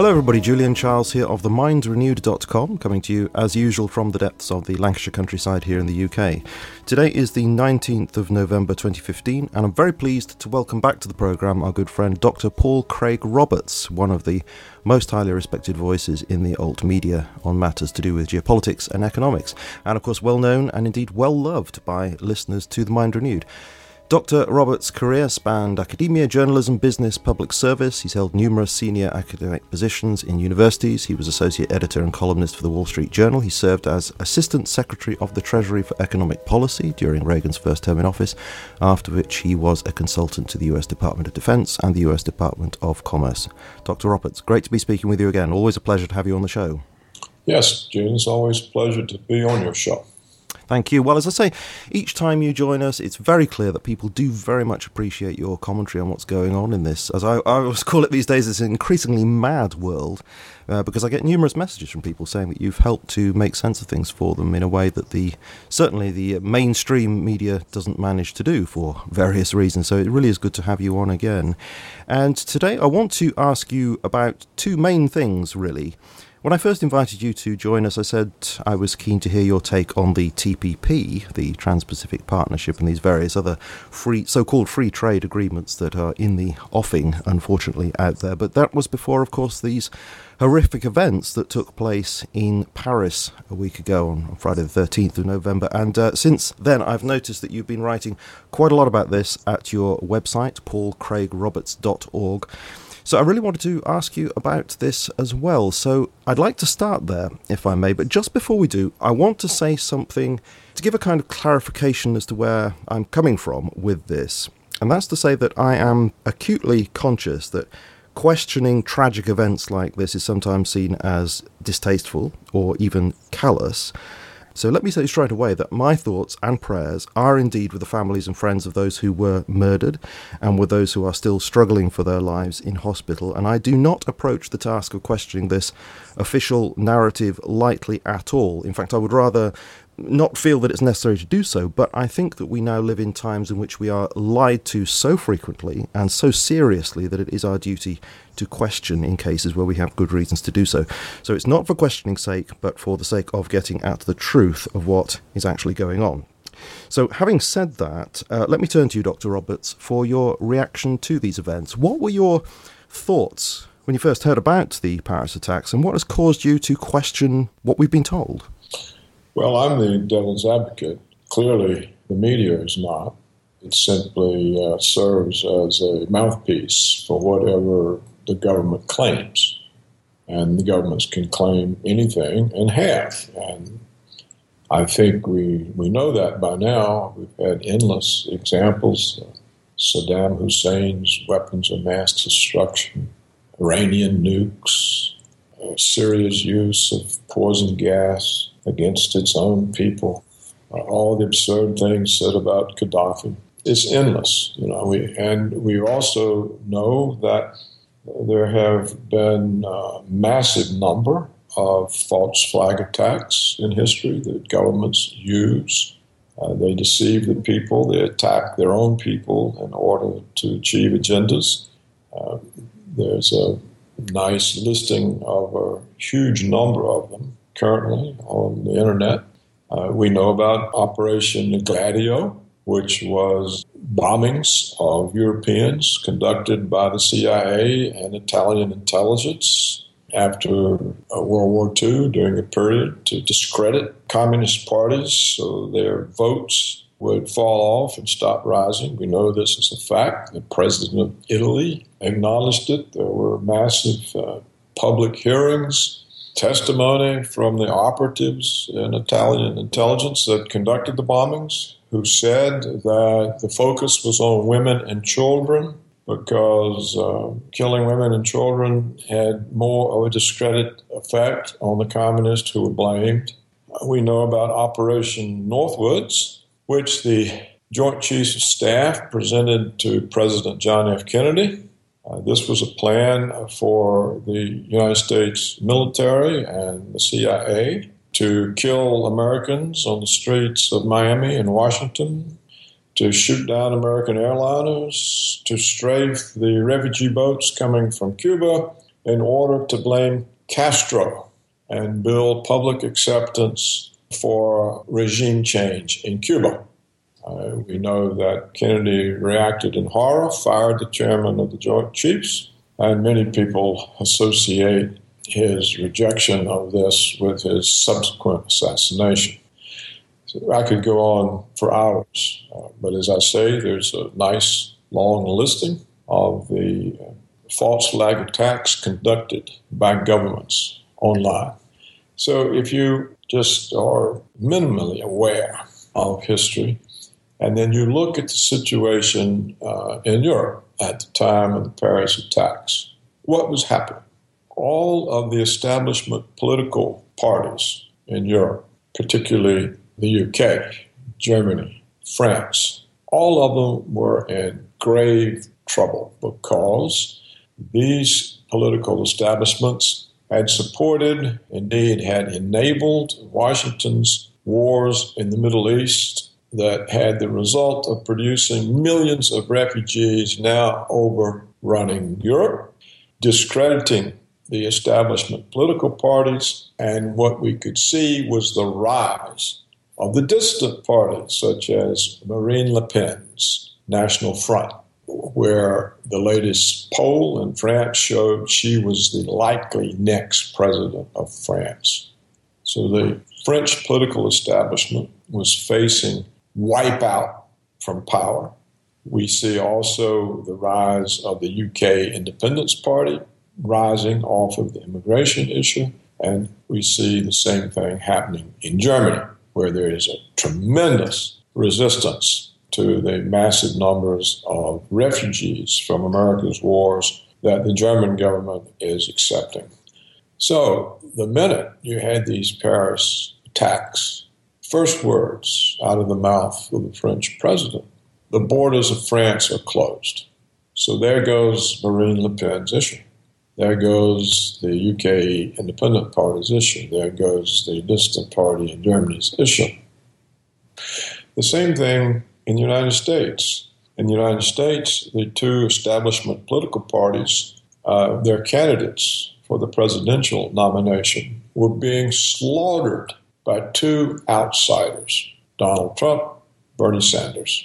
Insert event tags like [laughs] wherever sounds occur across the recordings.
Hello, everybody. Julian Charles here of themindrenewed.com, coming to you as usual from the depths of the Lancashire countryside here in the UK. Today is the 19th of November 2015, and I'm very pleased to welcome back to the programme our good friend Dr. Paul Craig Roberts, one of the most highly respected voices in the alt media on matters to do with geopolitics and economics, and of course, well known and indeed well loved by listeners to The Mind Renewed. Dr. Roberts' career spanned academia, journalism, business, public service. He's held numerous senior academic positions in universities. He was associate editor and columnist for the Wall Street Journal. He served as assistant secretary of the Treasury for Economic Policy during Reagan's first term in office, after which he was a consultant to the US Department of Defense and the US Department of Commerce. Dr. Roberts, great to be speaking with you again. Always a pleasure to have you on the show. Yes, Julian, it's always a pleasure to be on your show. Thank you. Well, as I say, each time you join us, it's very clear that people do very much appreciate your commentary on what's going on in this, as I, I always [laughs] call it these days, an increasingly mad world, uh, because I get numerous messages from people saying that you've helped to make sense of things for them in a way that the certainly the mainstream media doesn't manage to do for various reasons. So it really is good to have you on again. And today I want to ask you about two main things, really. When I first invited you to join us, I said I was keen to hear your take on the TPP, the Trans Pacific Partnership, and these various other free, so called free trade agreements that are in the offing, unfortunately, out there. But that was before, of course, these horrific events that took place in Paris a week ago on Friday the 13th of November. And uh, since then, I've noticed that you've been writing quite a lot about this at your website, paulcraigroberts.org. So I really wanted to ask you about this as well. So I'd like to start there, if I may. But just before we do, I want to say something to give a kind of clarification as to where I'm coming from with this. And that's to say that I am acutely conscious that questioning tragic events like this is sometimes seen as distasteful or even callous. So let me say straight away that my thoughts and prayers are indeed with the families and friends of those who were murdered and with those who are still struggling for their lives in hospital. And I do not approach the task of questioning this official narrative lightly at all. In fact, I would rather not feel that it's necessary to do so, but I think that we now live in times in which we are lied to so frequently and so seriously that it is our duty to question in cases where we have good reasons to do so. So it's not for questioning's sake, but for the sake of getting at the truth of what is actually going on. So, having said that, uh, let me turn to you, Dr. Roberts, for your reaction to these events. What were your thoughts when you first heard about the Paris attacks, and what has caused you to question what we've been told? Well, I'm the devil's advocate. Clearly, the media is not. It simply uh, serves as a mouthpiece for whatever the government claims. And the governments can claim anything and have. And I think we, we know that by now. We've had endless examples Saddam Hussein's weapons of mass destruction, Iranian nukes, Syria's use of poison gas against its own people, uh, all the absurd things said about Gaddafi. It's endless, you know. We, and we also know that there have been a massive number of false flag attacks in history that governments use. Uh, they deceive the people, they attack their own people in order to achieve agendas. Uh, there's a nice listing of a huge number of them currently on the internet. Uh, we know about Operation Gladio, which was bombings of Europeans conducted by the CIA and Italian intelligence after uh, World War II during a period to discredit communist parties so their votes would fall off and stop rising. We know this is a fact. The president of Italy acknowledged it. There were massive uh, public hearings, testimony from the operatives in Italian intelligence that conducted the bombings, who said that the focus was on women and children because uh, killing women and children had more of a discredit effect on the communists who were blamed. We know about Operation Northwoods, which the Joint Chiefs of Staff presented to President John F. Kennedy. Uh, this was a plan for the United States military and the CIA to kill Americans on the streets of Miami and Washington, to shoot down American airliners, to strafe the refugee boats coming from Cuba, in order to blame Castro and build public acceptance for regime change in Cuba. Uh, we know that Kennedy reacted in horror, fired the chairman of the Joint Chiefs, and many people associate his rejection of this with his subsequent assassination. So I could go on for hours, uh, but as I say, there's a nice long listing of the uh, false flag attacks conducted by governments online. So if you just are minimally aware of history, and then you look at the situation uh, in Europe at the time of the Paris attacks. What was happening? All of the establishment political parties in Europe, particularly the UK, Germany, France, all of them were in grave trouble because these political establishments had supported, indeed had enabled Washington's wars in the Middle East that had the result of producing millions of refugees now overrunning Europe, discrediting the establishment political parties, and what we could see was the rise of the distant parties, such as Marine Le Pen's National Front, where the latest poll in France showed she was the likely next president of France. So the French political establishment was facing wipeout from power. We see also the rise of the UK Independence Party rising off of the immigration issue. And we see the same thing happening in Germany, where there is a tremendous resistance to the massive numbers of refugees from America's wars that the German government is accepting. So, the minute you had these Paris attacks, first words out of the mouth of the French president the borders of France are closed. So there goes Marine Le Pen's issue. There goes the UK Independent Party's issue. There goes the distant party in Germany's issue. The same thing in the United States. In the United States, the two establishment political parties, uh, their candidates for the presidential nomination, were being slaughtered by two outsiders Donald Trump, Bernie Sanders.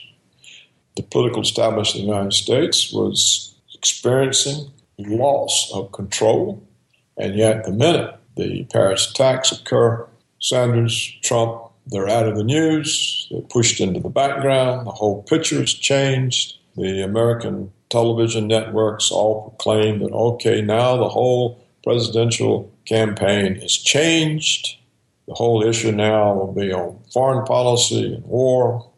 The political establishment of the United States was experiencing loss of control, and yet the minute the Paris attacks occur, Sanders, Trump, they're out of the news, they're pushed into the background, the whole picture has changed. The American television networks all proclaim that, okay, now the whole presidential campaign is changed. The whole issue now will be on foreign policy and war.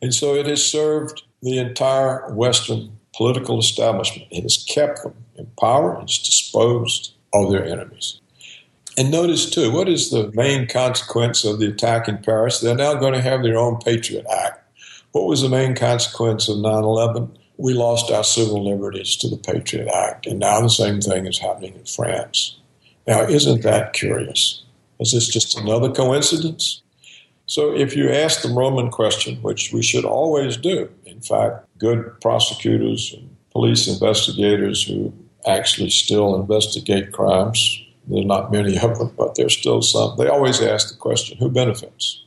And so it has served the entire Western political establishment. It has kept them in power it's disposed of their enemies. And notice, too, what is the main consequence of the attack in Paris? They're now going to have their own Patriot Act. What was the main consequence of 9 11? We lost our civil liberties to the Patriot Act. And now the same thing is happening in France. Now, isn't that curious? Is this just another coincidence? So, if you ask the Roman question, which we should always do, in fact, good prosecutors and police investigators who actually still investigate crimes, there are not many of them, but there's still some, they always ask the question who benefits?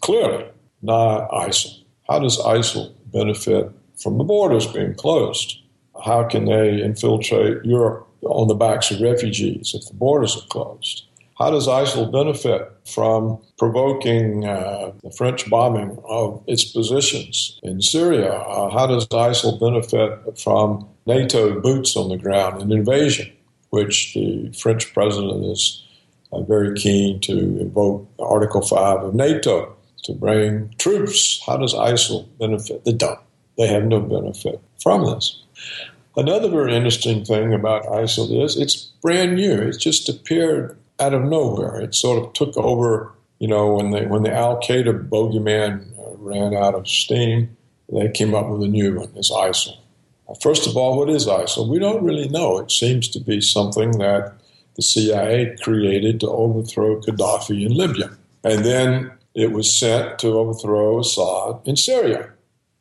Clearly, not ISIL. How does ISIL benefit from the borders being closed? How can they infiltrate Europe on the backs of refugees if the borders are closed? How does ISIL benefit from provoking uh, the French bombing of its positions in Syria? Uh, how does ISIL benefit from NATO boots on the ground, an invasion, which the French president is uh, very keen to invoke Article 5 of NATO to bring troops? How does ISIL benefit? They don't. They have no benefit from this. Another very interesting thing about ISIL is it's brand new. It just appeared out of nowhere. It sort of took over, you know, when the when the Al Qaeda bogeyman uh, ran out of steam, they came up with a new one, it's ISIL. First of all, what is ISIL? We don't really know. It seems to be something that the CIA created to overthrow Gaddafi in Libya. And then it was sent to overthrow Assad in Syria.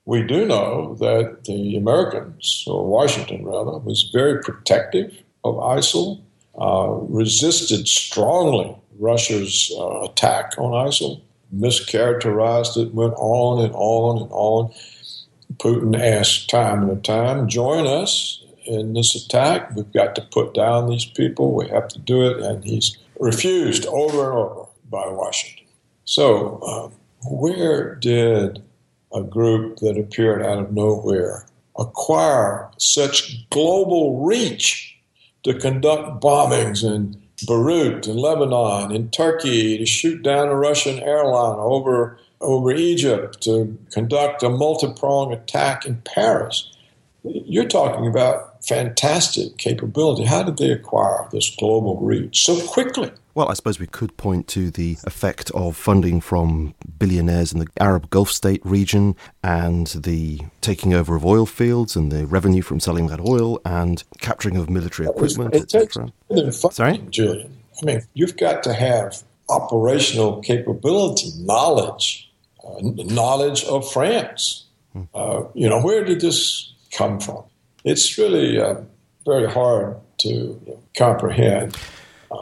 We do know that the Americans, or Washington rather, was very protective of ISIL, uh, resisted strongly Russia's uh, attack on ISIL, mischaracterized it, went on and on and on. Putin asked time and time, join us in this attack. We've got to put down these people. We have to do it. And he's refused over and over by Washington. So, uh, where did a group that appeared out of nowhere acquire such global reach to conduct bombings in Beirut in Lebanon, in Turkey, to shoot down a Russian airline over, over Egypt, to conduct a multi pronged attack in Paris. You're talking about fantastic capability. How did they acquire this global reach so quickly? Well, I suppose we could point to the effect of funding from billionaires in the Arab Gulf state region and the taking over of oil fields and the revenue from selling that oil and capturing of military equipment, etc. Sorry? Julian. I mean, you've got to have operational capability, knowledge, knowledge of France. Uh, you know, where did this come from? It's really uh, very hard to comprehend.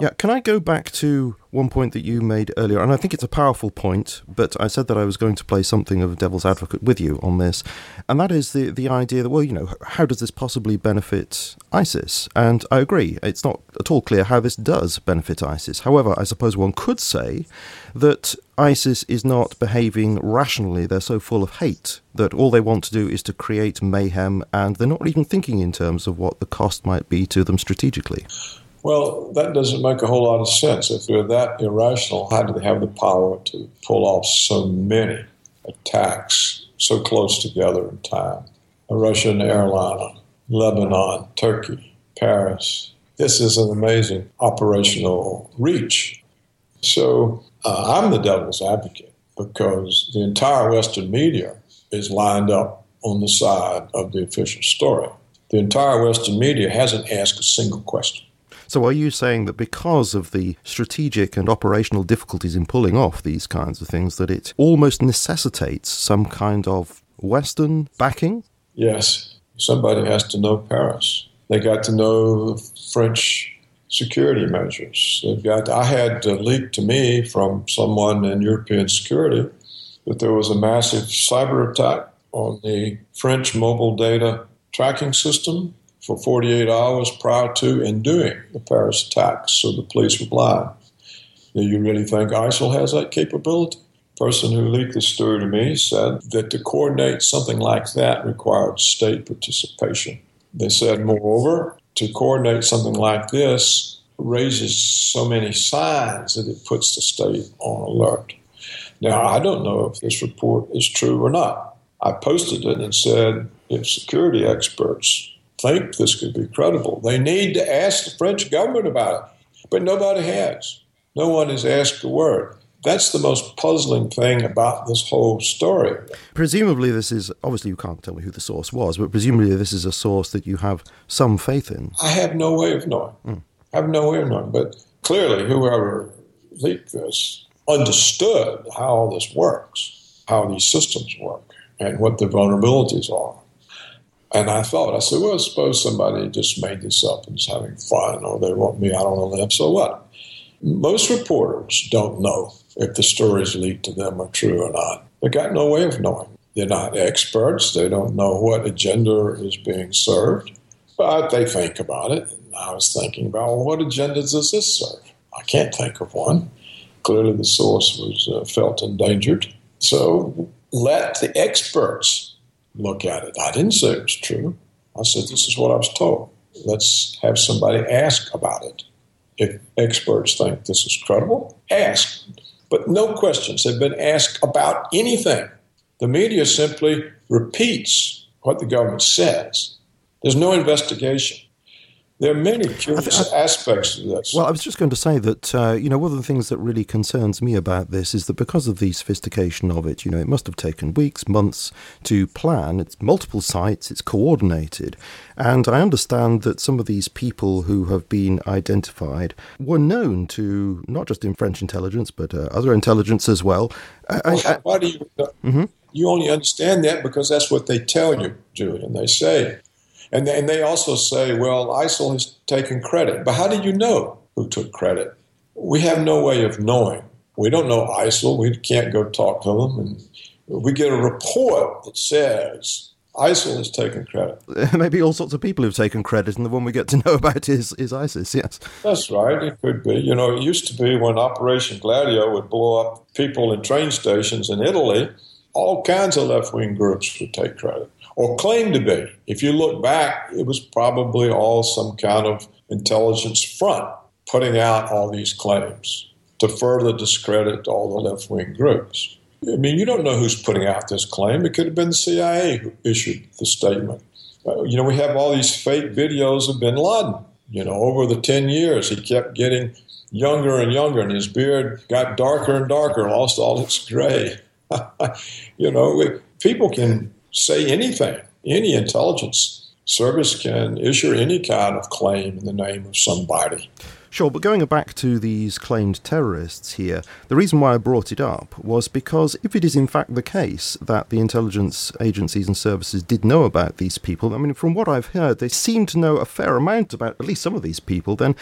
Yeah, can I go back to one point that you made earlier? And I think it's a powerful point, but I said that I was going to play something of a devil's advocate with you on this. And that is the, the idea that, well, you know, how does this possibly benefit ISIS? And I agree, it's not at all clear how this does benefit ISIS. However, I suppose one could say that ISIS is not behaving rationally. They're so full of hate that all they want to do is to create mayhem, and they're not even thinking in terms of what the cost might be to them strategically. Well, that doesn't make a whole lot of sense. If they're that irrational, how do they have the power to pull off so many attacks so close together in time? A Russian airliner, Lebanon, Turkey, Paris. This is an amazing operational reach. So uh, I'm the devil's advocate because the entire Western media is lined up on the side of the official story. The entire Western media hasn't asked a single question. So, are you saying that because of the strategic and operational difficulties in pulling off these kinds of things, that it almost necessitates some kind of Western backing? Yes. Somebody has to know Paris. They got to know French security measures. They've got. I had leaked to me from someone in European security that there was a massive cyber attack on the French mobile data tracking system for 48 hours prior to and during the Paris attacks, so the police were blind. Do you really think ISIL has that capability? The person who leaked the story to me said that to coordinate something like that required state participation. They said, moreover, to coordinate something like this raises so many signs that it puts the state on alert. Now, I don't know if this report is true or not. I posted it and said if security experts think this could be credible. They need to ask the French government about it, but nobody has. No one has asked a word. That's the most puzzling thing about this whole story. Presumably, this is obviously you can't tell me who the source was, but presumably, this is a source that you have some faith in. I have no way of knowing. Mm. I have no way of knowing. But clearly, whoever leaked this understood how this works, how these systems work, and what the vulnerabilities are. And I thought, I said, well, suppose somebody just made this up and is having fun, or they want me out on a limb, so what? Most reporters don't know if the stories leaked to them are true or not. They got no way of knowing. They're not experts. They don't know what agenda is being served, but they think about it. And I was thinking about, well, what agenda does this serve? I can't think of one. Clearly, the source was uh, felt endangered. So let the experts look at it. I didn't say it was true. I said, this is what I was told. Let's have somebody ask about it. If experts think this is credible, ask. But no questions have been asked about anything. The media simply repeats what the government says. There's no investigation. There are many curious I, I, aspects of this. Well, I was just going to say that, uh, you know, one of the things that really concerns me about this is that because of the sophistication of it, you know, it must have taken weeks, months to plan. It's multiple sites, it's coordinated. And I understand that some of these people who have been identified were known to not just in French intelligence, but uh, other intelligence as well. well I, why do you. Mm-hmm. You only understand that because that's what they tell you, Julian. They say And, and they also say, well, ISIL has taken credit. But how do you know who took credit? We have no way of knowing. We don't know ISIL. We can't go talk to them. And we get a report that says ISIL has taken credit. [laughs] Maybe all sorts of people who've taken credit, and the one we get to know [laughs] about is, is ISIS, yes. That's right, it could be. You know, it used to be when Operation Gladio would blow up people in train stations in Italy, all kinds of left wing groups would take credit or claim to be. If you look back, it was probably all some kind of intelligence front putting out all these claims to further discredit all the left wing groups. I mean, you don't know who's putting out this claim. It could have been the CIA who issued the statement. Uh, you know, we have all these fake videos of bin Laden. You know, over the 10 years, he kept getting younger and younger, and his beard got darker and darker, lost all its gray. [laughs] you know, people can say anything. Any intelligence service can issue any kind of claim in the name of somebody. Sure, but going back to these claimed terrorists here, the reason why I brought it up was because if it is in fact the case that the intelligence agencies and services did know about these people, I mean, from what I've heard, they seem to know a fair amount about at least some of these people, then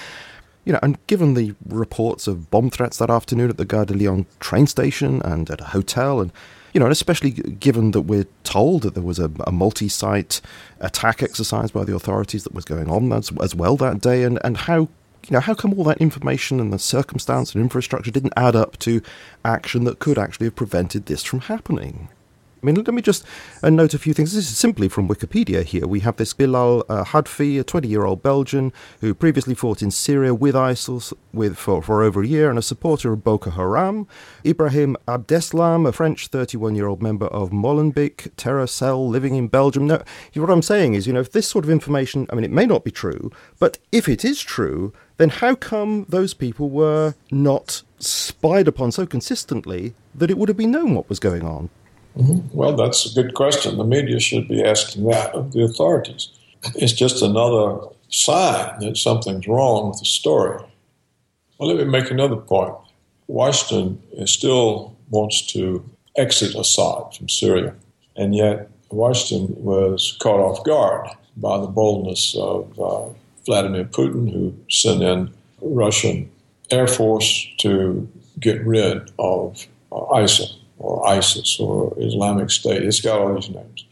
you know, and given the reports of bomb threats that afternoon at the Gare de Lyon train station and at a hotel, and you know, and especially given that we're told that there was a, a multi-site attack exercise by the authorities that was going on as, as well that day, and, and how you know, how come all that information and the circumstance and infrastructure didn't add up to action that could actually have prevented this from happening? I mean, let me just uh, note a few things. This is simply from Wikipedia here. We have this Bilal uh, Hadfi, a 20 year old Belgian who previously fought in Syria with ISIL with, for, for over a year and a supporter of Boko Haram. Ibrahim Abdeslam, a French 31 year old member of Molenbeek terror cell living in Belgium. What I'm saying is, you know, if this sort of information, I mean, it may not be true, but if it is true, then how come those people were not spied upon so consistently that it would have been known what was going on? Mm-hmm. Well, that's a good question. The media should be asking that of the authorities. It's just another sign that something's wrong with the story. Well, let me make another point. Washington still wants to exit Assad from Syria, and yet Washington was caught off guard by the boldness of uh, Vladimir Putin, who sent in Russian Air Force to get rid of uh, ISIL or ISIS or Islamic State. It's got all these names.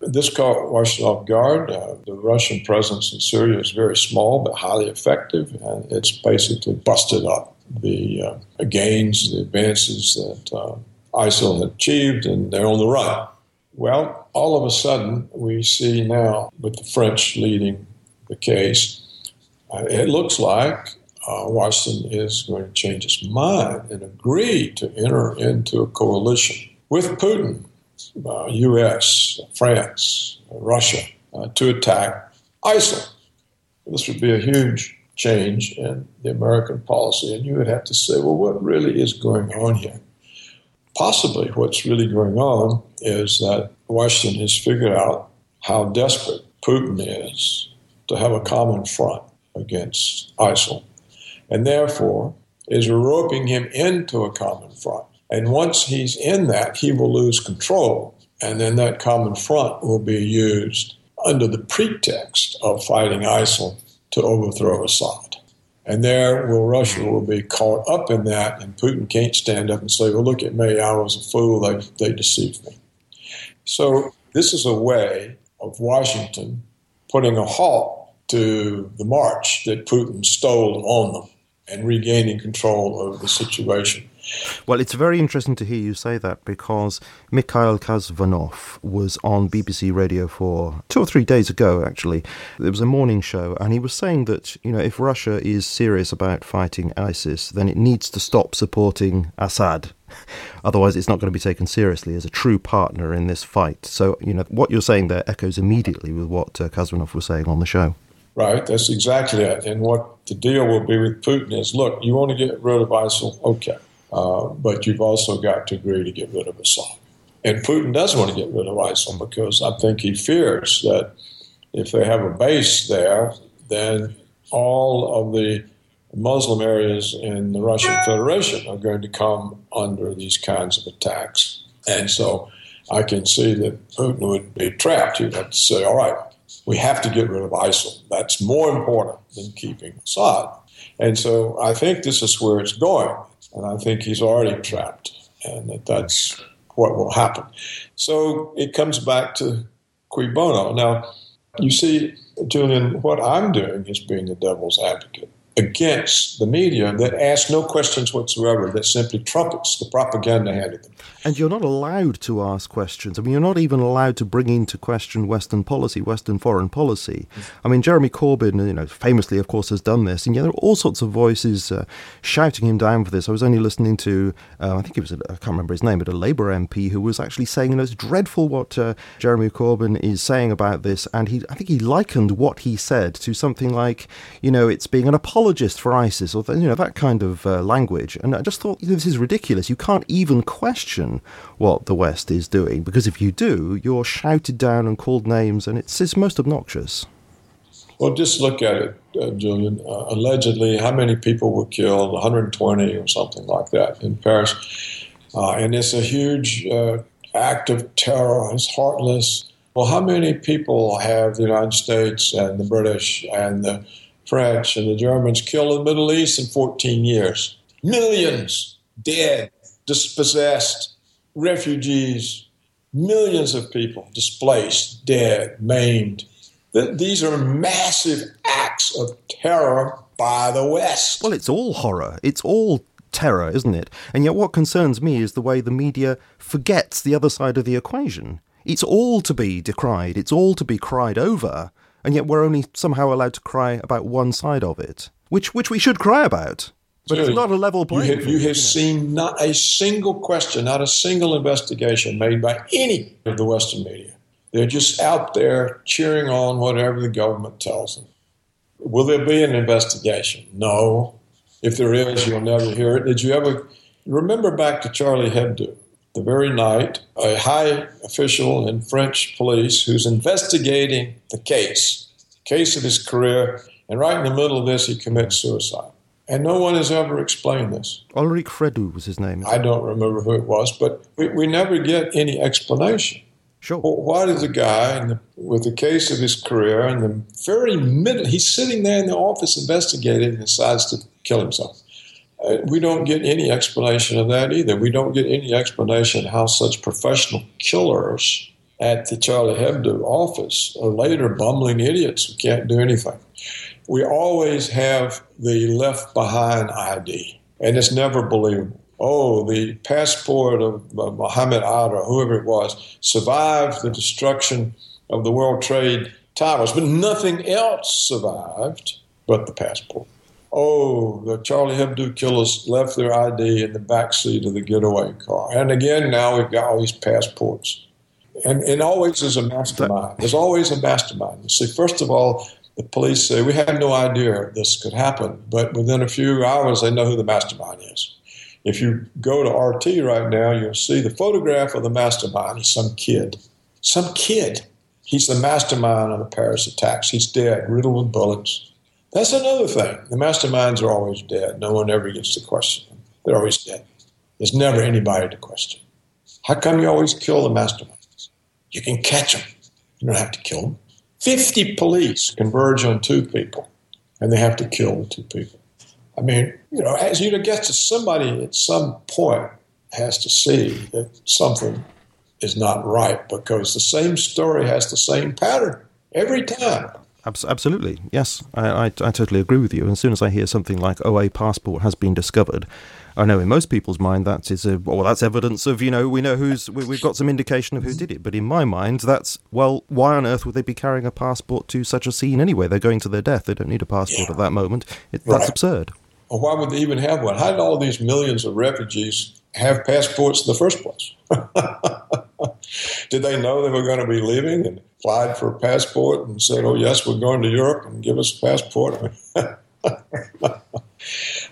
This caught Washington off guard. Uh, the Russian presence in Syria is very small but highly effective, and it's basically busted up the uh, gains, the advances that uh, ISIL had achieved, and they're on the run. Well, all of a sudden, we see now, with the French leading the case, uh, it looks like uh, Washington is going to change his mind and agree to enter into a coalition with Putin, uh, U.S., France, Russia, uh, to attack ISIL. This would be a huge change in the American policy, and you would have to say, well, what really is going on here? Possibly what's really going on is that Washington has figured out how desperate Putin is to have a common front against ISIL and therefore is roping him into a common front. And once he's in that, he will lose control. And then that common front will be used under the pretext of fighting ISIL to overthrow Assad. And there Russia will be caught up in that, and Putin can't stand up and say, Well, look at me, I was a fool, they, they deceived me. So this is a way of Washington putting a halt to the march that Putin stole on them and regaining control over the situation. Well, it's very interesting to hear you say that because Mikhail Kasyanov was on BBC Radio for two or three days ago, actually. It was a morning show, and he was saying that, you know, if Russia is serious about fighting ISIS, then it needs to stop supporting Assad. [laughs] Otherwise, it's not going to be taken seriously as a true partner in this fight. So, you know, what you're saying there echoes immediately with what uh, Kazvanov was saying on the show. Right, that's exactly it. And what the deal will be with Putin is look, you want to get rid of ISIL? Okay. Uh, but you've also got to agree to get rid of Assad. And Putin does want to get rid of ISIL because I think he fears that if they have a base there, then all of the Muslim areas in the Russian Federation are going to come under these kinds of attacks. And so I can see that Putin would be trapped. He'd have to say, all right, We have to get rid of ISIL. That's more important than keeping Assad. And so I think this is where it's going. And I think he's already trapped, and that that's what will happen. So it comes back to cui bono. Now, you see, Julian, what I'm doing is being the devil's advocate against the media that asks no questions whatsoever, that simply trumpets the propaganda handed them. And you're not allowed to ask questions. I mean, you're not even allowed to bring into question Western policy, Western foreign policy. I mean, Jeremy Corbyn, you know, famously, of course, has done this, and yet there are all sorts of voices uh, shouting him down for this. I was only listening to, uh, I think it was, I can't remember his name, but a Labour MP who was actually saying, you know, it's dreadful what uh, Jeremy Corbyn is saying about this, and he, I think he likened what he said to something like, you know, it's being an apologist for ISIS, or you know, that kind of uh, language. And I just thought, you know, this is ridiculous. You can't even question what the West is doing, because if you do, you're shouted down and called names, and it's, it's most obnoxious. Well, just look at it, uh, Julian. Uh, allegedly, how many people were killed? 120 or something like that in Paris. Uh, and it's a huge uh, act of terror. It's heartless. Well, how many people have the United States and the British and the French and the Germans killed in the Middle East in 14 years? Millions dead, dispossessed, refugees, millions of people displaced, dead, maimed. These are massive acts of terror by the West. Well, it's all horror. It's all terror, isn't it? And yet, what concerns me is the way the media forgets the other side of the equation. It's all to be decried, it's all to be cried over, and yet we're only somehow allowed to cry about one side of it, which, which we should cry about. But it's not a level playing you have, you have seen not a single question, not a single investigation made by any of the Western media. They're just out there cheering on whatever the government tells them. Will there be an investigation? No. If there is, you'll never hear it. Did you ever remember back to Charlie Hebdo? The very night, a high official in French police who's investigating the case, the case of his career, and right in the middle of this, he commits suicide. And no one has ever explained this. Helric Fredou was his name. I don't remember who it was, but we, we never get any explanation. Sure. Well, why did the guy, the, with the case of his career, in the very middle, he's sitting there in the office investigating and decides to kill himself? Uh, we don't get any explanation of that either. We don't get any explanation how such professional killers at the Charlie Hebdo office are later bumbling idiots who can't do anything we always have the left behind ID, and it's never believable. Oh, the passport of uh, Muhammad Atta, whoever it was, survived the destruction of the World Trade Towers, but nothing else survived but the passport. Oh, the Charlie Hebdo killers left their ID in the back seat of the getaway car. And again, now we've got all these passports. And, and always is a mastermind. There's always a mastermind. You see, first of all, the police say, We had no idea this could happen, but within a few hours, they know who the mastermind is. If you go to RT right now, you'll see the photograph of the mastermind. He's some kid. Some kid. He's the mastermind of the Paris attacks. He's dead, riddled with bullets. That's another thing. The masterminds are always dead. No one ever gets to question them. They're always dead. There's never anybody to question. How come you always kill the masterminds? You can catch them. You don't have to kill them. 50 police converge on two people and they have to kill the two people. I mean, you know, as you get to somebody at some point has to see that something is not right because the same story has the same pattern every time. Absolutely, yes, I, I, I, totally agree with you. As soon as I hear something like oh, "OA passport has been discovered," I know in most people's mind that is a well, that's evidence of you know we know who's we, have got some indication of who did it. But in my mind, that's well, why on earth would they be carrying a passport to such a scene anyway? They're going to their death. They don't need a passport yeah. at that moment. It, that's absurd. Well, why would they even have one? How did all these millions of refugees have passports in the first place? [laughs] did they know they were going to be leaving and applied for a passport and said, "Oh yes, we're going to Europe and give us a passport"? [laughs]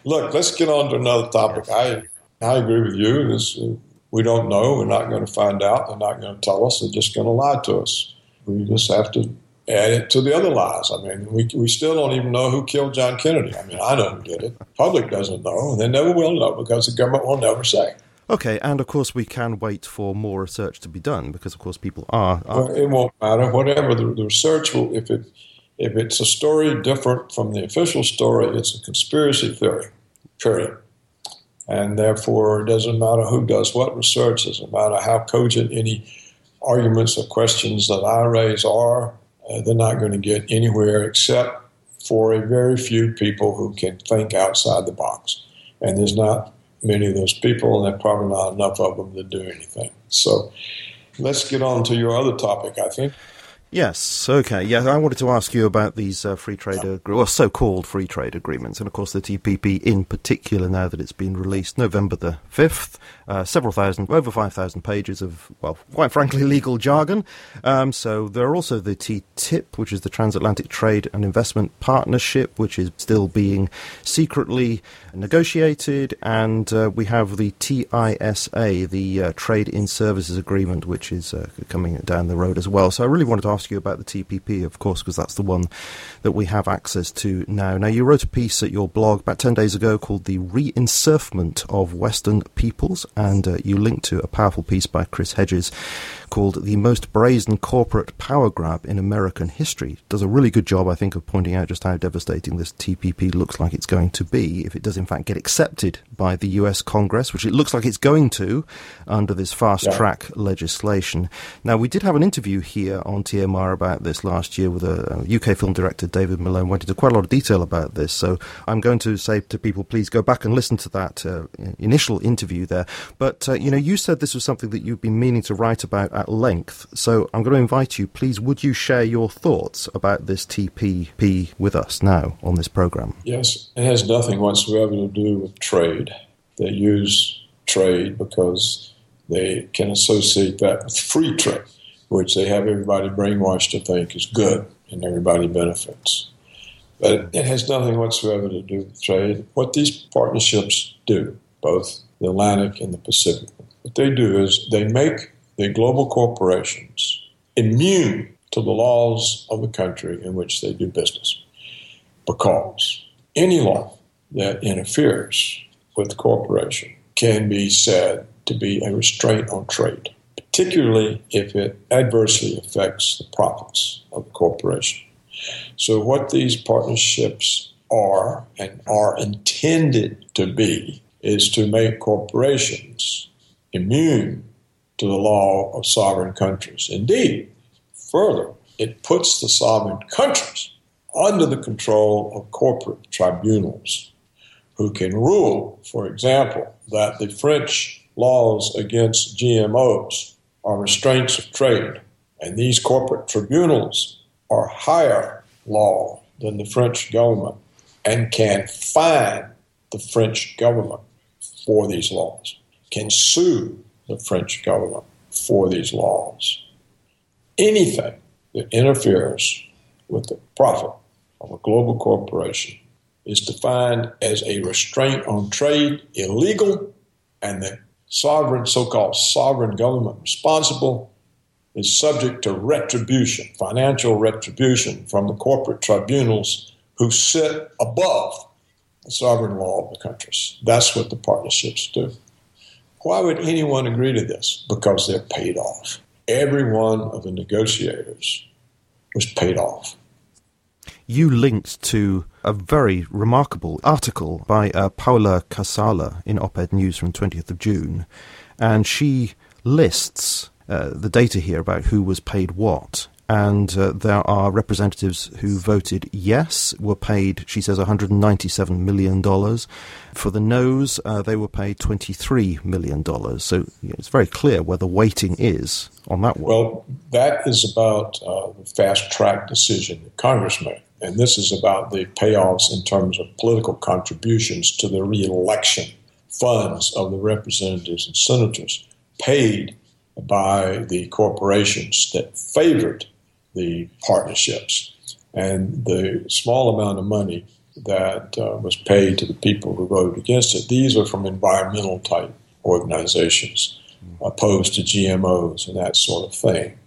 Look, let's get on to another topic. I I agree with you. This, uh, we don't know. We're not going to find out. They're not going to tell us. They're just going to lie to us. We just have to add it to the other lies. I mean, we, we still don't even know who killed John Kennedy. I mean, I who did it. Public doesn't know, and they never will know because the government will never say. Okay, and of course we can wait for more research to be done because, of course, people are. are well, it won't matter. Whatever the, the research will, if it if it's a story different from the official story, it's a conspiracy theory. Period. And therefore, it doesn't matter who does what research. It doesn't matter how cogent any arguments or questions that I raise are. Uh, they're not going to get anywhere except for a very few people who can think outside the box. And there's not many of those people, and there are probably not enough of them to do anything. So let's get on to your other topic, I think. Yes. Okay. Yeah, I wanted to ask you about these uh, free trade, or so-called free trade agreements, and of course the TPP in particular. Now that it's been released, November the fifth, uh, several thousand, over five thousand pages of, well, quite frankly, [laughs] legal jargon. Um, so there are also the TTIP, which is the Transatlantic Trade and Investment Partnership, which is still being secretly negotiated, and uh, we have the TISA, the uh, Trade in Services Agreement, which is uh, coming down the road as well. So I really wanted to ask you about the TPP, of course, because that's the one that we have access to now. Now, you wrote a piece at your blog about 10 days ago called The Re-Enserfment of Western Peoples, and uh, you linked to a powerful piece by Chris Hedges called The Most Brazen Corporate Power Grab in American History. Does a really good job, I think, of pointing out just how devastating this TPP looks like it's going to be if it does, in fact, get accepted by the US Congress, which it looks like it's going to under this fast track yeah. legislation. Now, we did have an interview here on TMR about this last year with a, UK film director, David Malone, went into quite a lot of detail about this. So I'm going to say to people, please go back and listen to that uh, initial interview there. But, uh, you know, you said this was something that you've been meaning to write about at length. So I'm going to invite you, please, would you share your thoughts about this TPP with us now on this program? Yes, it has nothing whatsoever to do with trade. They use trade because they can associate that with free trade which they have everybody brainwashed to think is good and everybody benefits. But it has nothing whatsoever to do with trade. What these partnerships do, both the Atlantic and the Pacific, what they do is they make the global corporations immune to the laws of the country in which they do business. Because any law that interferes with the corporation can be said to be a restraint on trade particularly if it adversely affects the profits of the corporation. So, what these partnerships are and are intended to be is to make corporations immune to the law of sovereign countries. Indeed, further, it puts the sovereign countries under the control of corporate tribunals who can rule, for example, that the French laws against GMOs are restraints of trade, and these corporate tribunals are higher law than the French government and can fine the French government for these laws, can sue the French government for these laws. Anything that interferes with the profit of a global corporation is defined as a restraint on trade, illegal, and the sovereign, so called sovereign government responsible is subject to retribution, financial retribution from the corporate tribunals who sit above the sovereign law of the countries. That's what the partnerships do. Why would anyone agree to this? Because they're paid off. Every one of the negotiators was paid off you linked to a very remarkable article by uh, Paola Casala in Op Ed News from 20th of June, and she lists uh, the data here about who was paid what. And uh, there are representatives who voted yes, were paid, she says, $197 million. For the no's, uh, they were paid $23 million. So know, it's very clear where the weighting is on that one. Well, that is about uh, the fast track decision that Congress made. And this is about the payoffs in terms of political contributions to the reelection funds of the representatives and senators paid by the corporations that favored the partnerships. And the small amount of money that uh, was paid to the people who voted against it, these are from environmental type organizations opposed to GMOs and that sort of thing.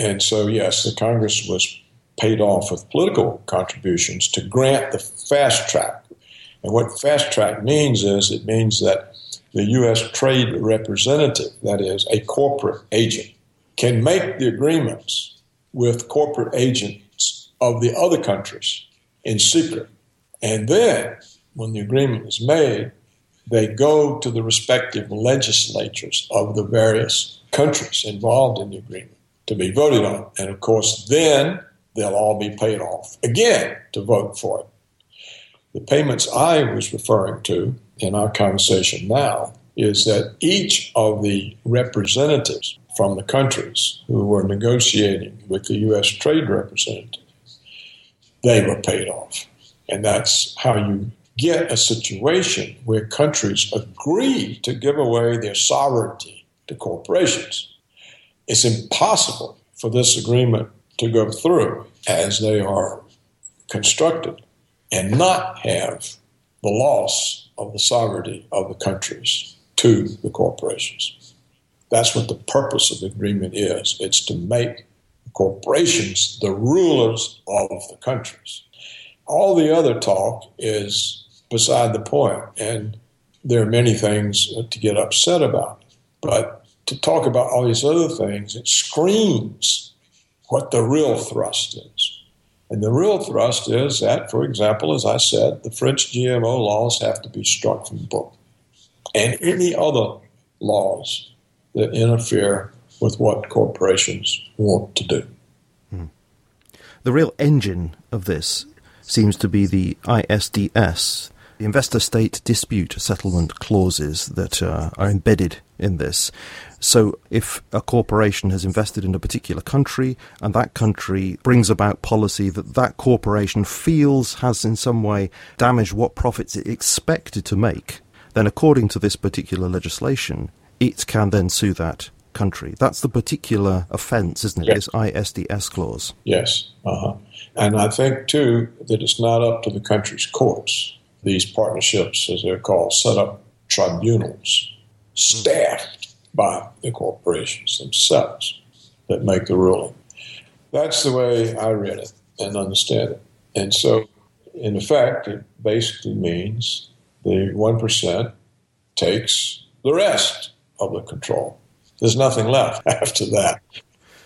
And so, yes, the Congress was paid off with political contributions to grant the fast track. And what fast track means is it means that the U.S. trade representative, that is, a corporate agent, can make the agreements with corporate agents of the other countries in secret. And then, when the agreement is made, they go to the respective legislatures of the various countries involved in the agreement to be voted on. And of course, then they'll all be paid off again to vote for it. The payments I was referring to in our conversation now is that each of the representatives from the countries who were negotiating with the U.S. trade representative, they were paid off. And that's how you get a situation where countries agree to give away their sovereignty to corporations. It's impossible for this agreement to go through as they are constructed and not have the loss of the sovereignty of the countries to the corporations. That's what the purpose of the agreement is. It's to make corporations the rulers of the countries. All the other talk is beside the point, and there are many things to get upset about. But to talk about all these other things, it screams what the real thrust is. And the real thrust is that, for example, as I said, the French GMO laws have to be struck from the book. And any other laws that interfere with what corporations want to do. Hmm. The real engine of this seems to be the ISDS, the investor state dispute settlement clauses that uh, are embedded in this. So, if a corporation has invested in a particular country and that country brings about policy that that corporation feels has in some way damaged what profits it expected to make, then according to this particular legislation, it can then sue that country. That's the particular offence, isn't it? Yes. This ISDS clause. Yes. Uh-huh. And I think, too, that it's not up to the country's courts these partnerships, as they're called, set up tribunals staffed by the corporations themselves that make the ruling. That's the way I read it and understand it. And so, in effect, it basically means the 1% takes the rest of the control. There's nothing left [laughs] after that.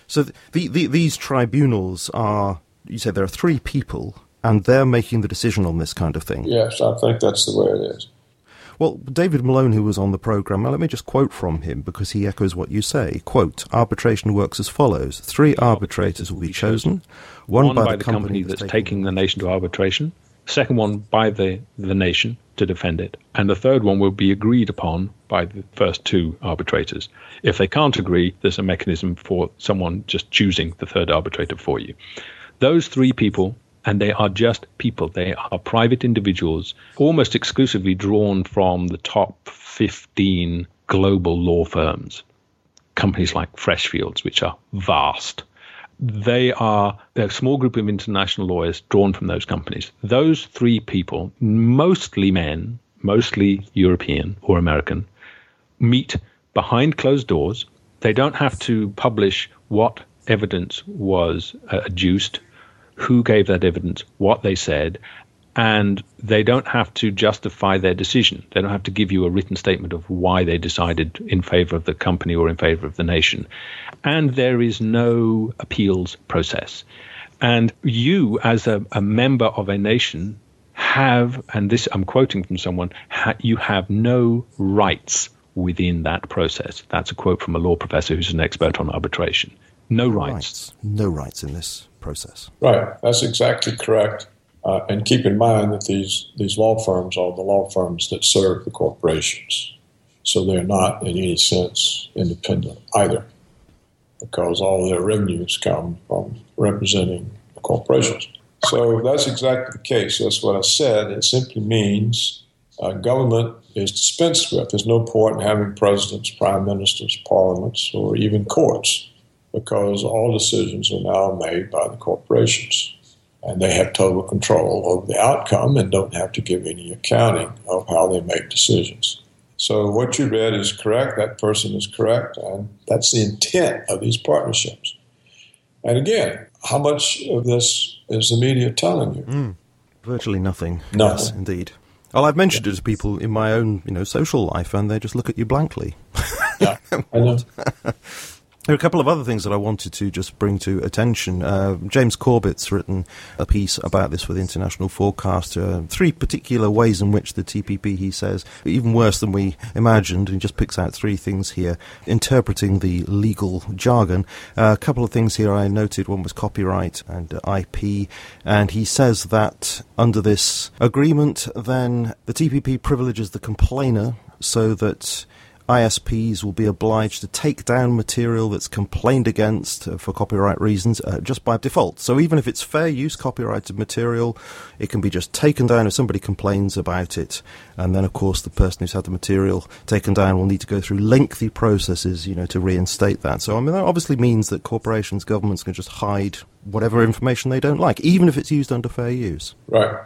So the, the, these tribunals are, you say there are three people and they're making the decision on this kind of thing. Yes, I think that's the way it is. Well, David Malone, who was on the programme, let me just quote from him because he echoes what you say. Quote, arbitration works as follows. Three arbitrators will be chosen. One, one by, by, the, company, company that's, that's taking the nation to arbitration. Second one by the, the nation to defend it. And the third one will be agreed upon by the first two arbitrators. If they can't agree, there's a mechanism for someone just choosing the third arbitrator for you. Those three people and they are just people. They are private individuals, almost exclusively drawn from the top 15 global law firms, companies like Freshfields, which are vast. They are a small group of international lawyers drawn from those companies. Those three people, mostly men, mostly European or American, meet behind closed doors. They don't have to publish what evidence was uh, adduced who gave that evidence, what they said, and they don't have to justify their decision. They don't have to give you a written statement of why they decided in favor of the company or in favor of the nation. And there is no appeals process. And you, as a, a member of a nation, have, and this I'm quoting from someone, ha, you have no rights within that process. That's a quote from a law professor who's an expert on arbitration. No rights. rights. No rights in this process. Right. That's exactly correct. Uh, and keep in mind that these, these law firms are the law firms that serve the corporations. So they're not in any sense independent either, because all their revenues come from representing the corporations. So that's exactly the case. That's what I said. It simply means uh, government is dispensed with. There's no point in having presidents, prime ministers, parliaments, or even courts because all decisions are now made by the corporations. And they have total control over the outcome and don't have to give any accounting of how they make decisions. So, what you read is correct, that person is correct, and that's the intent of these partnerships. And again, how much of this is the media telling you? Mm, virtually nothing. Nothing. Yes, indeed. Well, I've mentioned it to people in my own, you know, social life, and they just look at you blankly. Yeah, I know. [laughs] [laughs] There are a couple of other things that I wanted to just bring to attention. Uh, James Corbett's written a piece about this for the International Forecaster. Uh, three particular ways in which the TPP, he says, even worse than we imagined, and he just picks out three things here, interpreting the legal jargon. Uh, a couple of things here I noted. One was copyright and IP, and he says that under this agreement, then the TPP privileges the complainer so that ISPs will be obliged to take down material that's complained against uh, for copyright reasons uh, just by default. So even if it's fair use copyrighted material, it can be just taken down if somebody complains about it. And then, of course, the person who's had the material taken down will need to go through lengthy processes, you know, to reinstate that. So, I mean, that obviously means that corporations, governments can just hide whatever information they don't like, even if it's used under fair use. Right.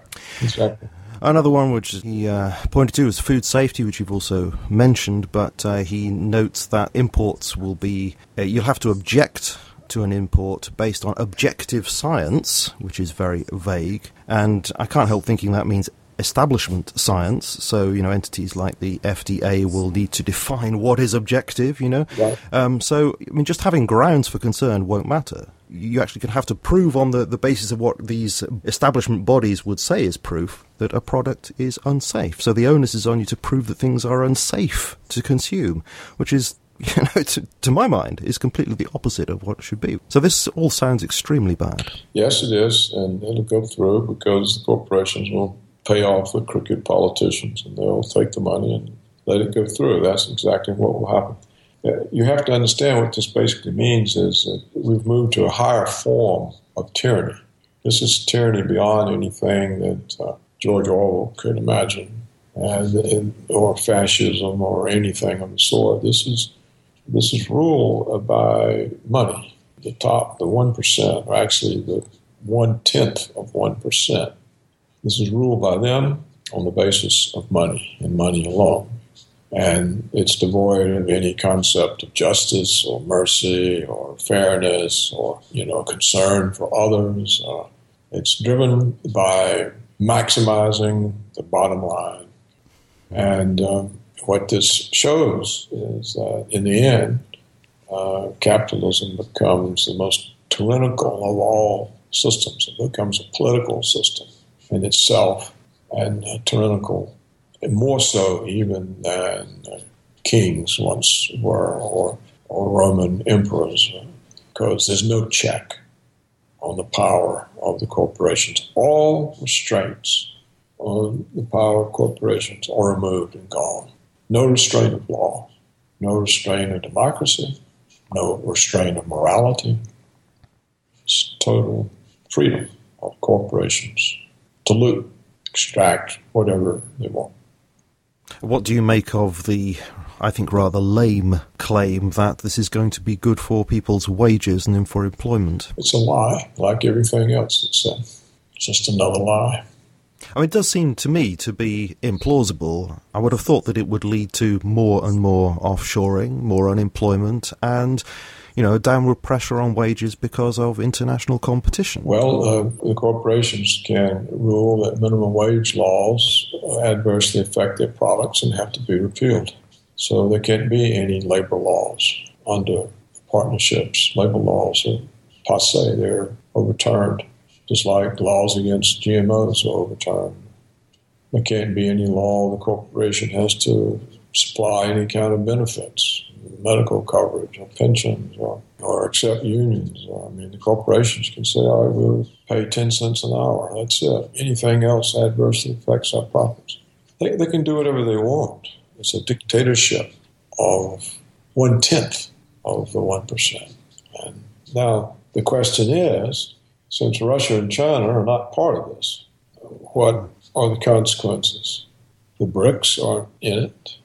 Exactly. Another one which he uh, pointed to was food safety, which you've also mentioned, but uh, he notes that imports will be, uh, you'll have to object to an import based on objective science, which is very vague. And I can't help thinking that means establishment science. So, you know, entities like the FDA will need to define what is objective, you know. Right. Um, so, I mean, just having grounds for concern won't matter. You actually can have to prove on the, the basis of what these establishment bodies would say is proof that a product is unsafe. So the onus is on you to prove that things are unsafe to consume, which is [laughs] you know, to, to, my mind, is completely the opposite of what it should be. So this all sounds extremely bad. Yes, it is, and it'll go through because the corporations will pay off the crooked politicians, and they'll take the money and let it go through. That's exactly what will happen. Uh, you have to understand what this basically means is that we've moved to a higher form of tyranny. This is tyranny beyond anything that uh, George Orwell could imagine, and, or fascism or anything of the sort. This is this is ruled by money. The top, the one percent, or actually the one tenth of one percent. This is ruled by them on the basis of money and money alone. And it's devoid of any concept of justice or mercy or fairness or, you know, concern for others. Uh, it's driven by maximizing the bottom line. And um, what this shows is that in the end, uh, capitalism becomes the most tyrannical of all systems. It becomes a political system in itself and uh, tyrannical, more so even than kings once were or, or Roman emperors, because there's no check on the power of the corporations. All restraints on the power of corporations are removed and gone. No restraint of law, no restraint of democracy, no restraint of morality. It's total freedom of corporations to loot, extract whatever they want. What do you make of the, I think, rather lame claim that this is going to be good for people's wages and for employment? It's a lie, like everything else. It's, a, it's just another lie. I mean, it does seem to me to be implausible. I would have thought that it would lead to more and more offshoring, more unemployment, and you know, downward pressure on wages because of international competition? Well, uh, the corporations can rule that minimum wage laws adversely affect their products and have to be repealed. So there can't be any labor laws under partnerships. Labor laws are passe, they're overturned, just like laws against GMOs are overturned. There can't be any law the corporation has to supply any kind of benefits medical coverage or pensions or, or accept unions. I mean, the corporations can say, right, we'll pay 10 cents an hour. That's it. Anything else adversely affects our profits. They, they can do whatever they want. It's a dictatorship of one tenth of the 1%. And now the question is since Russia and China are not part of this, what are the consequences? The BRICS aren't in it.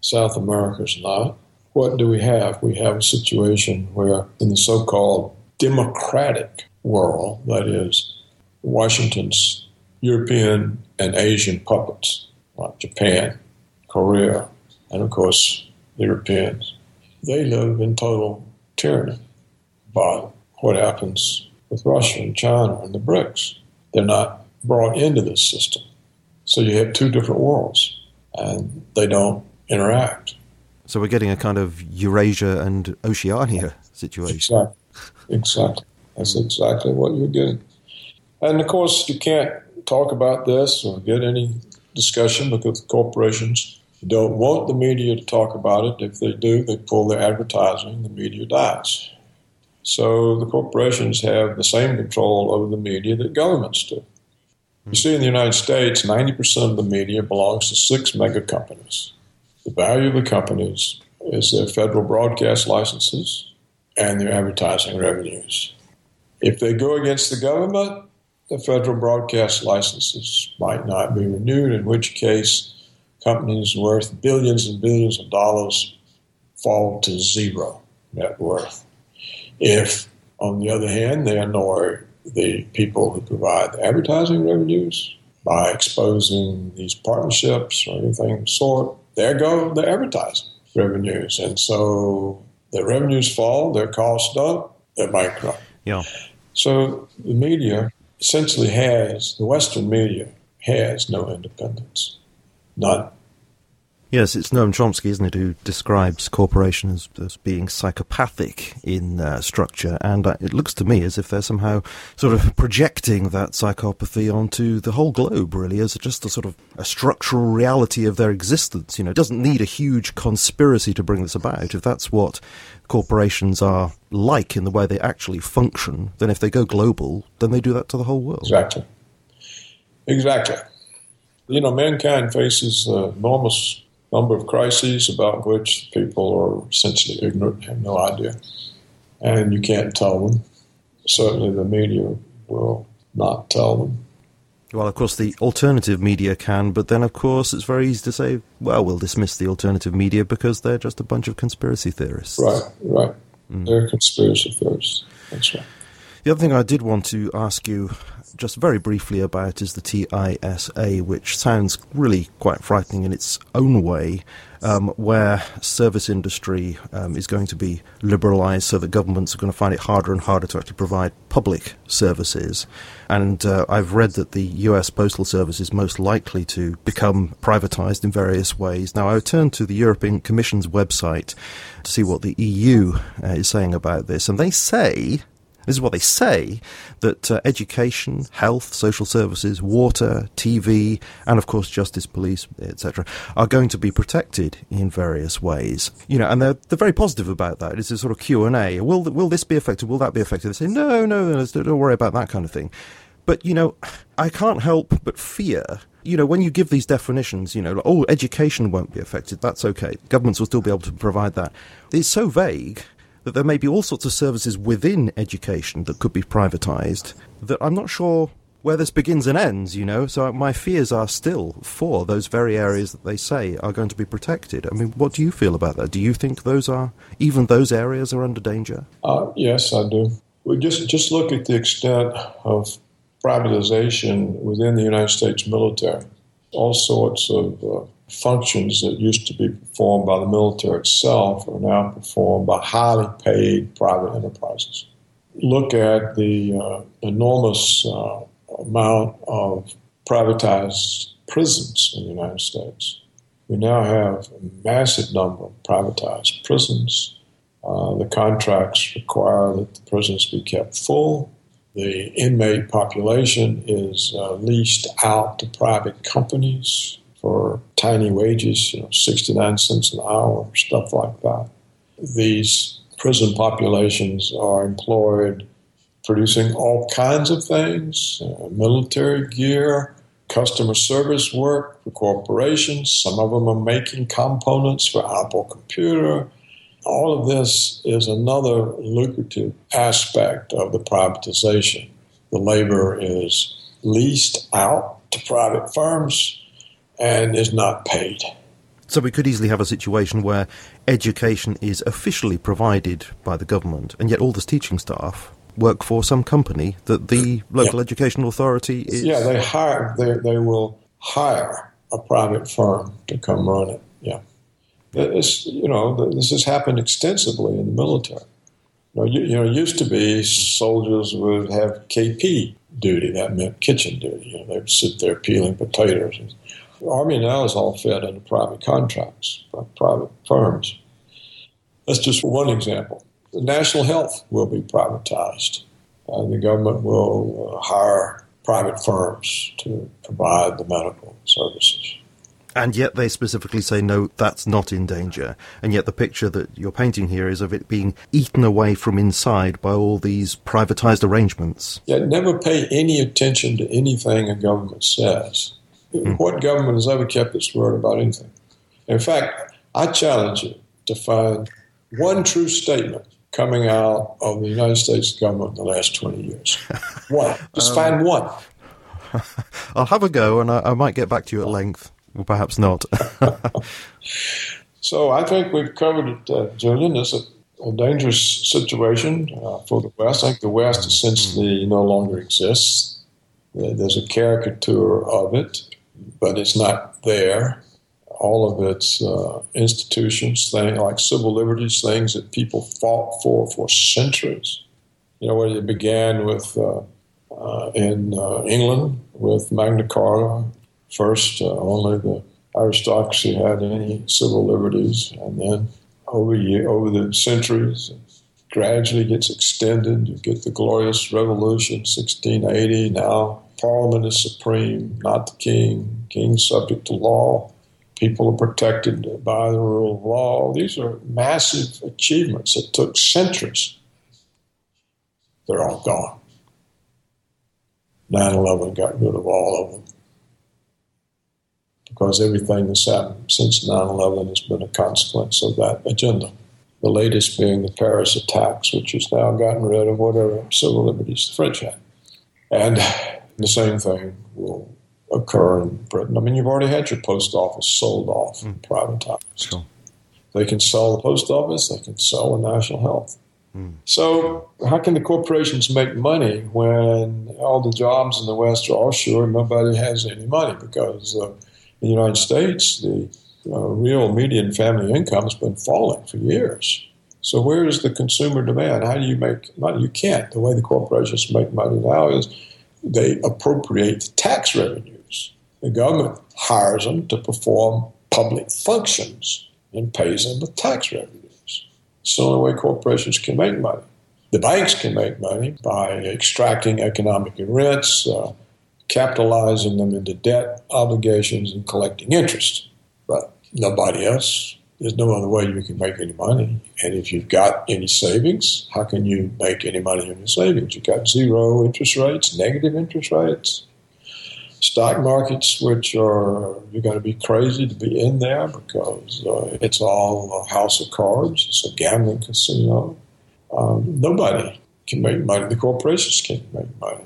South America's not what do we have? We have a situation where, in the so called democratic world, that is, Washington's European and Asian puppets, like Japan, Korea, and of course, the Europeans, they live in total tyranny by what happens with Russia and China and the BRICS. They're not brought into this system. So you have two different worlds, and they don't interact. So we're getting a kind of Eurasia and Oceania situation. Exactly. Exactly. That's exactly what you're getting. And of course, you can't talk about this or get any discussion because corporations don't want the media to talk about it. If they do, they pull their advertising, the media dies. So the corporations have the same control over the media that governments do. You see, in the United States, 90% of the media belongs to six mega companies. The value of the companies is their federal broadcast licenses and their advertising revenues. If they go against the government, the federal broadcast licenses might not be renewed, in which case companies worth billions and billions of dollars fall to zero net worth. If, on the other hand, they annoy the people who provide the advertising revenues by exposing these partnerships or anything of the sort, there go the advertising revenues. And so the revenues fall, their costs don't, they're bankrupt. Yeah. So the media essentially has, the Western media has no independence. None. Yes, it's Noam Chomsky, isn't it, who describes corporations as being psychopathic in uh, structure, and uh, it looks to me as if they're somehow sort of projecting that psychopathy onto the whole globe, really, as just a sort of a structural reality of their existence. You know, it doesn't need a huge conspiracy to bring this about. If that's what corporations are like in the way they actually function, then if they go global, then they do that to the whole world. Exactly. Exactly. You know, mankind faces uh, enormous number of crises about which people are essentially ignorant, have no idea. And you can't tell them. Certainly the media will not tell them. Well, of course, the alternative media can, but then, of course, it's very easy to say, well, we'll dismiss the alternative media because they're just a bunch of conspiracy theorists. Right, right. Mm. They're conspiracy theorists. That's right. The other thing I did want to ask you just very briefly about is the TISA, which sounds really quite frightening in its own way, um, where service industry um, is going to be liberalised so that governments are going to find it harder and harder to actually provide public services. And uh, I've read that the US Postal Service is most likely to become privatised in various ways. Now, I turned to the European Commission's website to see what the EU uh, is saying about this, and they say this is what they say that uh, education, health, social services, water, TV, and of course justice, police, etc., are going to be protected in various ways. You know, and they're they're very positive about that. It's a sort of Q and A. Will will this be affected? Will that be affected? They say no, no, no, don't worry about that kind of thing. But you know, I can't help but fear you know, when you give these definitions, you know, like, oh, education won't be affected, that's okay. Governments will still be able to provide that. It's so vague that there may be all sorts of services within education that could be privatized that I'm not sure where this begins and ends, you know. So my fears are still for those very areas that they say are going to be protected. I mean, what do you feel about that? Do you think those are even those areas are under danger? Uh, yes, I do. We just just look at the extent of privatization within the United States military. All sorts of uh, functions that used to be performed by the military itself are now performed by highly paid private enterprises. Look at the uh, enormous uh, amount of privatized prisons in the United States. We now have a massive number of privatized prisons. Uh, the contracts require that the prisons be kept full. The inmate population is uh, leased out to private companies for tiny wages, you know, 69 cents an hour, stuff like that. These prison populations are employed producing all kinds of things uh, military gear, customer service work for corporations. Some of them are making components for Apple Computer. All of this is another lucrative aspect of the privatization. The labor is leased out to private firms and is not paid. So we could easily have a situation where education is officially provided by the government, and yet all this teaching staff work for some company that the local yeah. education authority is. Yeah, they hire. They they will hire a private firm to come run it. Yeah, it's you know this has happened extensively in the military. You know, you, you know, it used to be soldiers would have KP duty. That meant kitchen duty. You know, they'd sit there peeling potatoes. The Army now is all fed under private contracts by private firms. That's just one example. The national health will be privatized. Uh, the government will uh, hire private firms to provide the medical services. And yet they specifically say, no, that's not in danger. And yet the picture that you're painting here is of it being eaten away from inside by all these privatized arrangements. Yeah, never pay any attention to anything a government says. Mm. What government has ever kept its word about anything? In fact, I challenge you to find one true statement coming out of the United States government in the last 20 years. [laughs] One. Just um, find one. [laughs] I'll have a go and I, I might get back to you at length. Well, perhaps not. [laughs] so I think we've covered it, uh, Julian. It's a, a dangerous situation uh, for the West. I think the West essentially no longer exists. There's a caricature of it, but it's not there. All of its uh, institutions, things like civil liberties, things that people fought for for centuries. You know, where it began with uh, uh, in uh, England with Magna Carta, First, uh, only the aristocracy had any civil liberties, and then over year, over the centuries, gradually gets extended. You get the Glorious Revolution, 1680. Now Parliament is supreme, not the king. King subject to law. People are protected by the rule of law. These are massive achievements that took centuries. They're all gone. 9 11 got rid of all of them because everything that's happened since 9 11 has been a consequence of that agenda. The latest being the Paris attacks, which has now gotten rid of whatever civil liberties the French had. And the same thing will occur in Britain. I mean, you've already had your post office sold off, mm. privatized. Sure. They can sell the post office, they can sell the national health. Mm. So, how can the corporations make money when all the jobs in the West are offshore and nobody has any money because uh, in the United States, the uh, real median family income has been falling for years. So where is the consumer demand? How do you make money? You can't. The way the corporations make money now is they appropriate tax revenues. The government hires them to perform public functions and pays them with tax revenues. It's the only way corporations can make money. The banks can make money by extracting economic rents, uh, capitalizing them into debt obligations and collecting interest. Nobody else. There's no other way you can make any money. And if you've got any savings, how can you make any money on your savings? You've got zero interest rates, negative interest rates. Stock markets, which are, you're going to be crazy to be in there because uh, it's all a house of cards, it's a gambling casino. Um, nobody can make money. The corporations can't make money.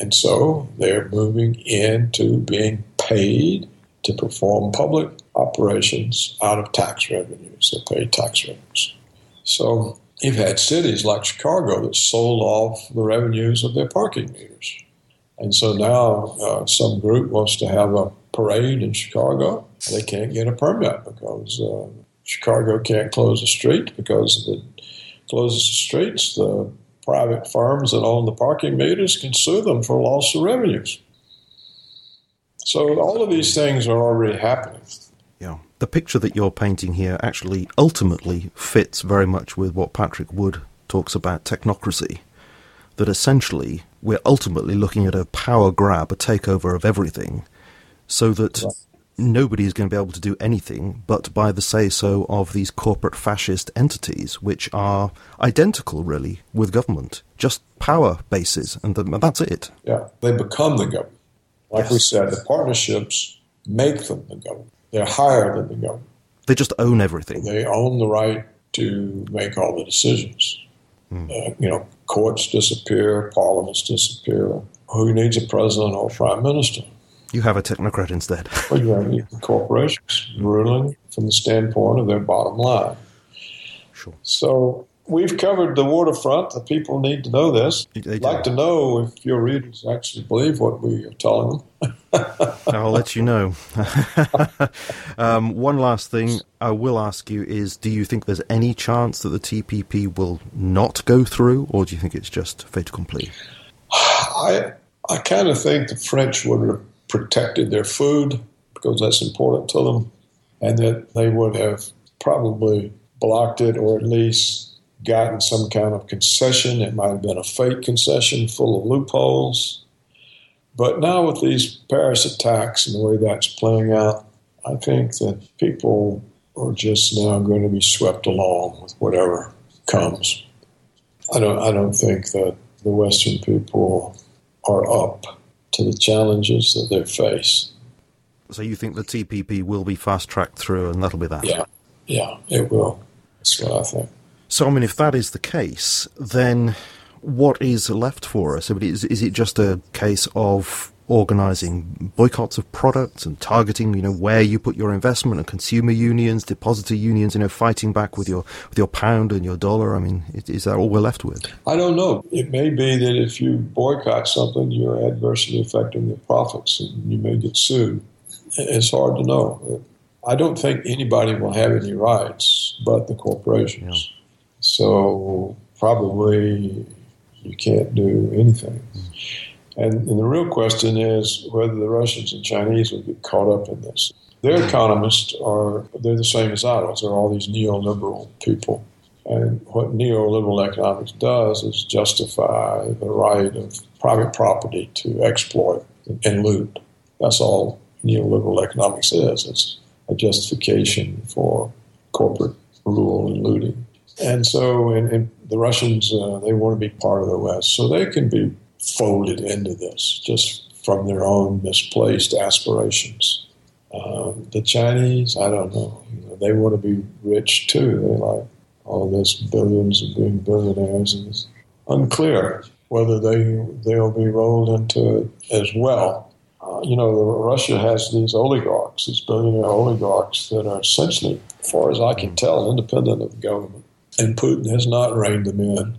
And so they're moving into being paid to perform public operations out of tax revenues. They pay tax revenues. So you've had cities like Chicago that sold off the revenues of their parking meters. And so now uh, some group wants to have a parade in Chicago. They can't get a permit because uh, Chicago can't close the street because it closes the streets, the private firms that own the parking meters can sue them for loss of revenues. So all of these things are already happening. The picture that you're painting here actually ultimately fits very much with what Patrick Wood talks about technocracy. That essentially we're ultimately looking at a power grab, a takeover of everything, so that right nobody is going to be able to do anything but by the say so of these corporate fascist entities, which are identical, really, with government, just power bases, and that's it. Yeah, they become the government. Like yes. we said, the partnerships make them the government. They're higher than the government. They just own everything. They own the right to make all the decisions. Mm. Uh, you know, courts disappear, parliaments disappear. Who needs a president or prime minister? You have a technocrat instead. [laughs] well, you have corporations ruling from the standpoint of their bottom line. Sure. So we've covered the waterfront. The people need to know this. I'd like to know if your readers actually believe what we are telling them. [laughs] I'll let you know. [laughs] um, one last thing I will ask you is do you think there's any chance that the TPP will not go through, or do you think it's just fait accompli? I I kind of think the French would have protected their food because that's important to them, and that they would have probably blocked it or at least gotten some kind of concession. It might have been a fake concession full of loopholes. But now, with these Paris attacks and the way that's playing out, I think that people are just now going to be swept along with whatever comes. I don't. I don't think that the Western people are up to the challenges that they face. So you think the TPP will be fast tracked through, and that'll be that? Yeah, yeah, it will. That's what I think. So, I mean, if that is the case, then what is left for us? I mean, is, is it just a case of organising boycotts of products and targeting, you know, where you put your investment and consumer unions, depositor unions, you know, fighting back with your with your pound and your dollar? I mean, is that all we're left with? I don't know. It may be that if you boycott something, you're adversely affecting the profits and you may get sued. It's hard to know. I don't think anybody will have any rights but the corporations. Yeah. So probably you can't do anything. And, and, the real question is whether the Russians and Chinese will get caught up in this. Their economists are they're the same as ours. They're all these neoliberal people. And what neoliberal economics does is justify the right of private property to exploit and loot. That's all neoliberal economics is. It's a justification for corporate rule and looting. And so, and, and the Russians, uh, they want to be part of the West. So they can be folded into this just from their own misplaced aspirations. Uh, the Chinese, I don't know. You know. They want to be rich too. They like all this billions and being billionaires. And it's unclear whether they they'll be rolled into it as well. Uh, you know, Russia has these oligarchs, these billionaire oligarchs that are essentially, as far as I can tell, independent of the government and Putin has not reined them in.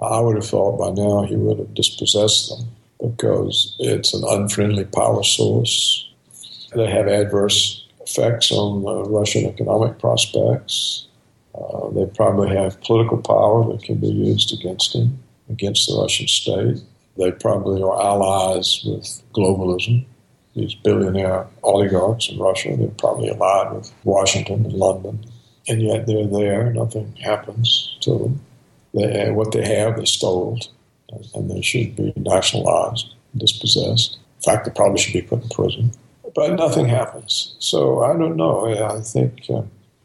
I would have thought by now he would have dispossessed them because it's an unfriendly power source. They have adverse effects on uh, Russian economic prospects. Uh, they probably have political power that can be used against him, against the Russian state. They probably are allies with globalism. These billionaire oligarchs in Russia, they're probably allied with Washington and London and yet they're there. Nothing happens to them. They, what they have, is stolen, and they should be nationalized, dispossessed. In fact, they probably should be put in prison. But nothing happens. So I don't know. I think, uh,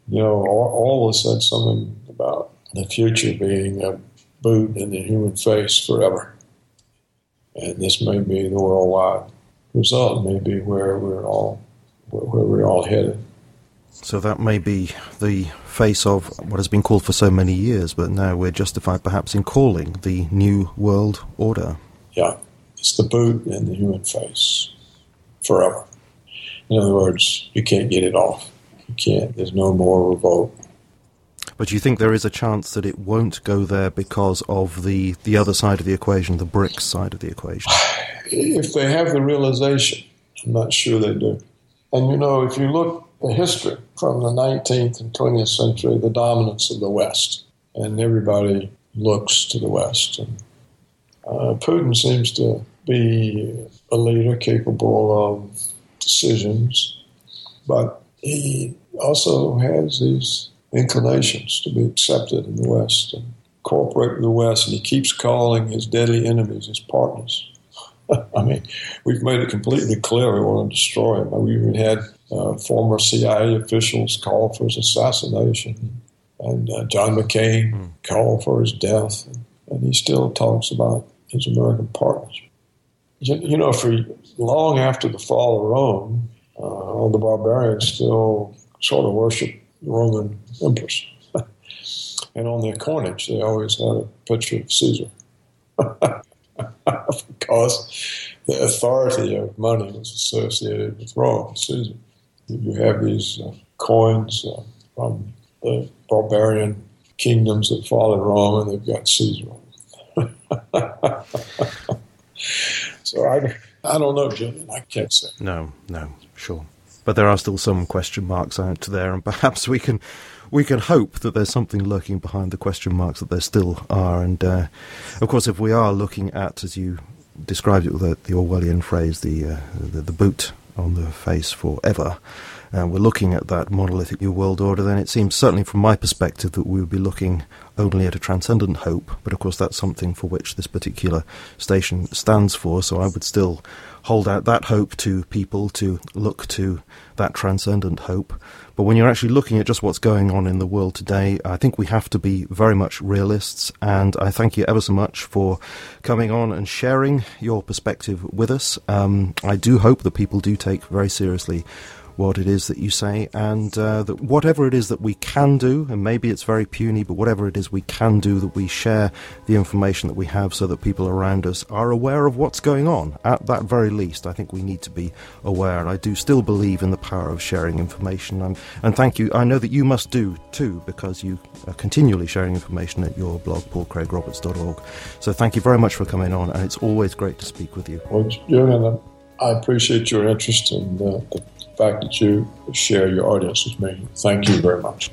you know, Orwell has said something about the future being a boot in the human face forever. And this may be the worldwide result, may be where we're all where we're all headed. So that may be the face of what has been called for so many years, but now we're justified perhaps in calling the New World Order. Yeah, it's the boot in the human face forever. In other words, you can't get it off. You can't, there's no more revolt. But you think there is a chance that it won't go there because of the, the other side of the equation, the BRICS side of the equation? If they have the realization, I'm not sure they do. And you know, if you look the history from the 19th and 20th century, the dominance of the West, and everybody looks to the West. And uh, Putin seems to be a leader capable of decisions, but he also has these inclinations to be accepted in the West and cooperate with the West, and he keeps calling his deadly enemies his partners. [laughs] I mean, we've made it completely clear we want to destroy him. We even had uh, former CIA officials call for his assassination, and uh, John McCain mm. called for his death, and, he still talks about his American partners. You, you, know, for long after the fall of Rome, uh, all the barbarians still sort of worship the Roman emperors. [laughs] and on their coinage, they always had a picture of Caesar. [laughs] because the authority of money was associated with Rome, Caesar. You have these uh, coins uh, from the barbarian kingdoms that followed Rome, and they've got Caesar. [laughs] so I, I don't know, Jim. I can't say. No, no, sure. But there are still some question marks out there, and perhaps we can we can hope that there's something lurking behind the question marks that there still are. And uh, of course, if we are looking at, as you described it with the, the Orwellian phrase, the, uh, the, the boot on the face forever, and we're looking at that monolithic new world order, then it seems certainly from my perspective that we would be looking only at a transcendent hope. But of course, that's something for which this particular station stands for. So I would still hold out that hope to people to look to that transcendent hope. But when you're actually looking at just what's going on in the world today, I think we have to be very much realists. And I thank you ever so much for coming on and sharing your perspective with us. Um, I do hope that people do take very seriously what it is that you say, and uh, that whatever it is that we can do, and maybe it's very puny, but whatever it is we can do, that we share the information that we have so that people around us are aware of what's going on. At that very least, I think we need to be aware, and I do still believe in the power of sharing information. And, and thank you. I know that you must do too, because you are continually sharing information at your blog, paulcraigroberts.org. So thank you very much for coming on, and it's always great to speak with you. Well, Julian, I appreciate your interest in uh, the fact that you share your audience with me. Thank you very much.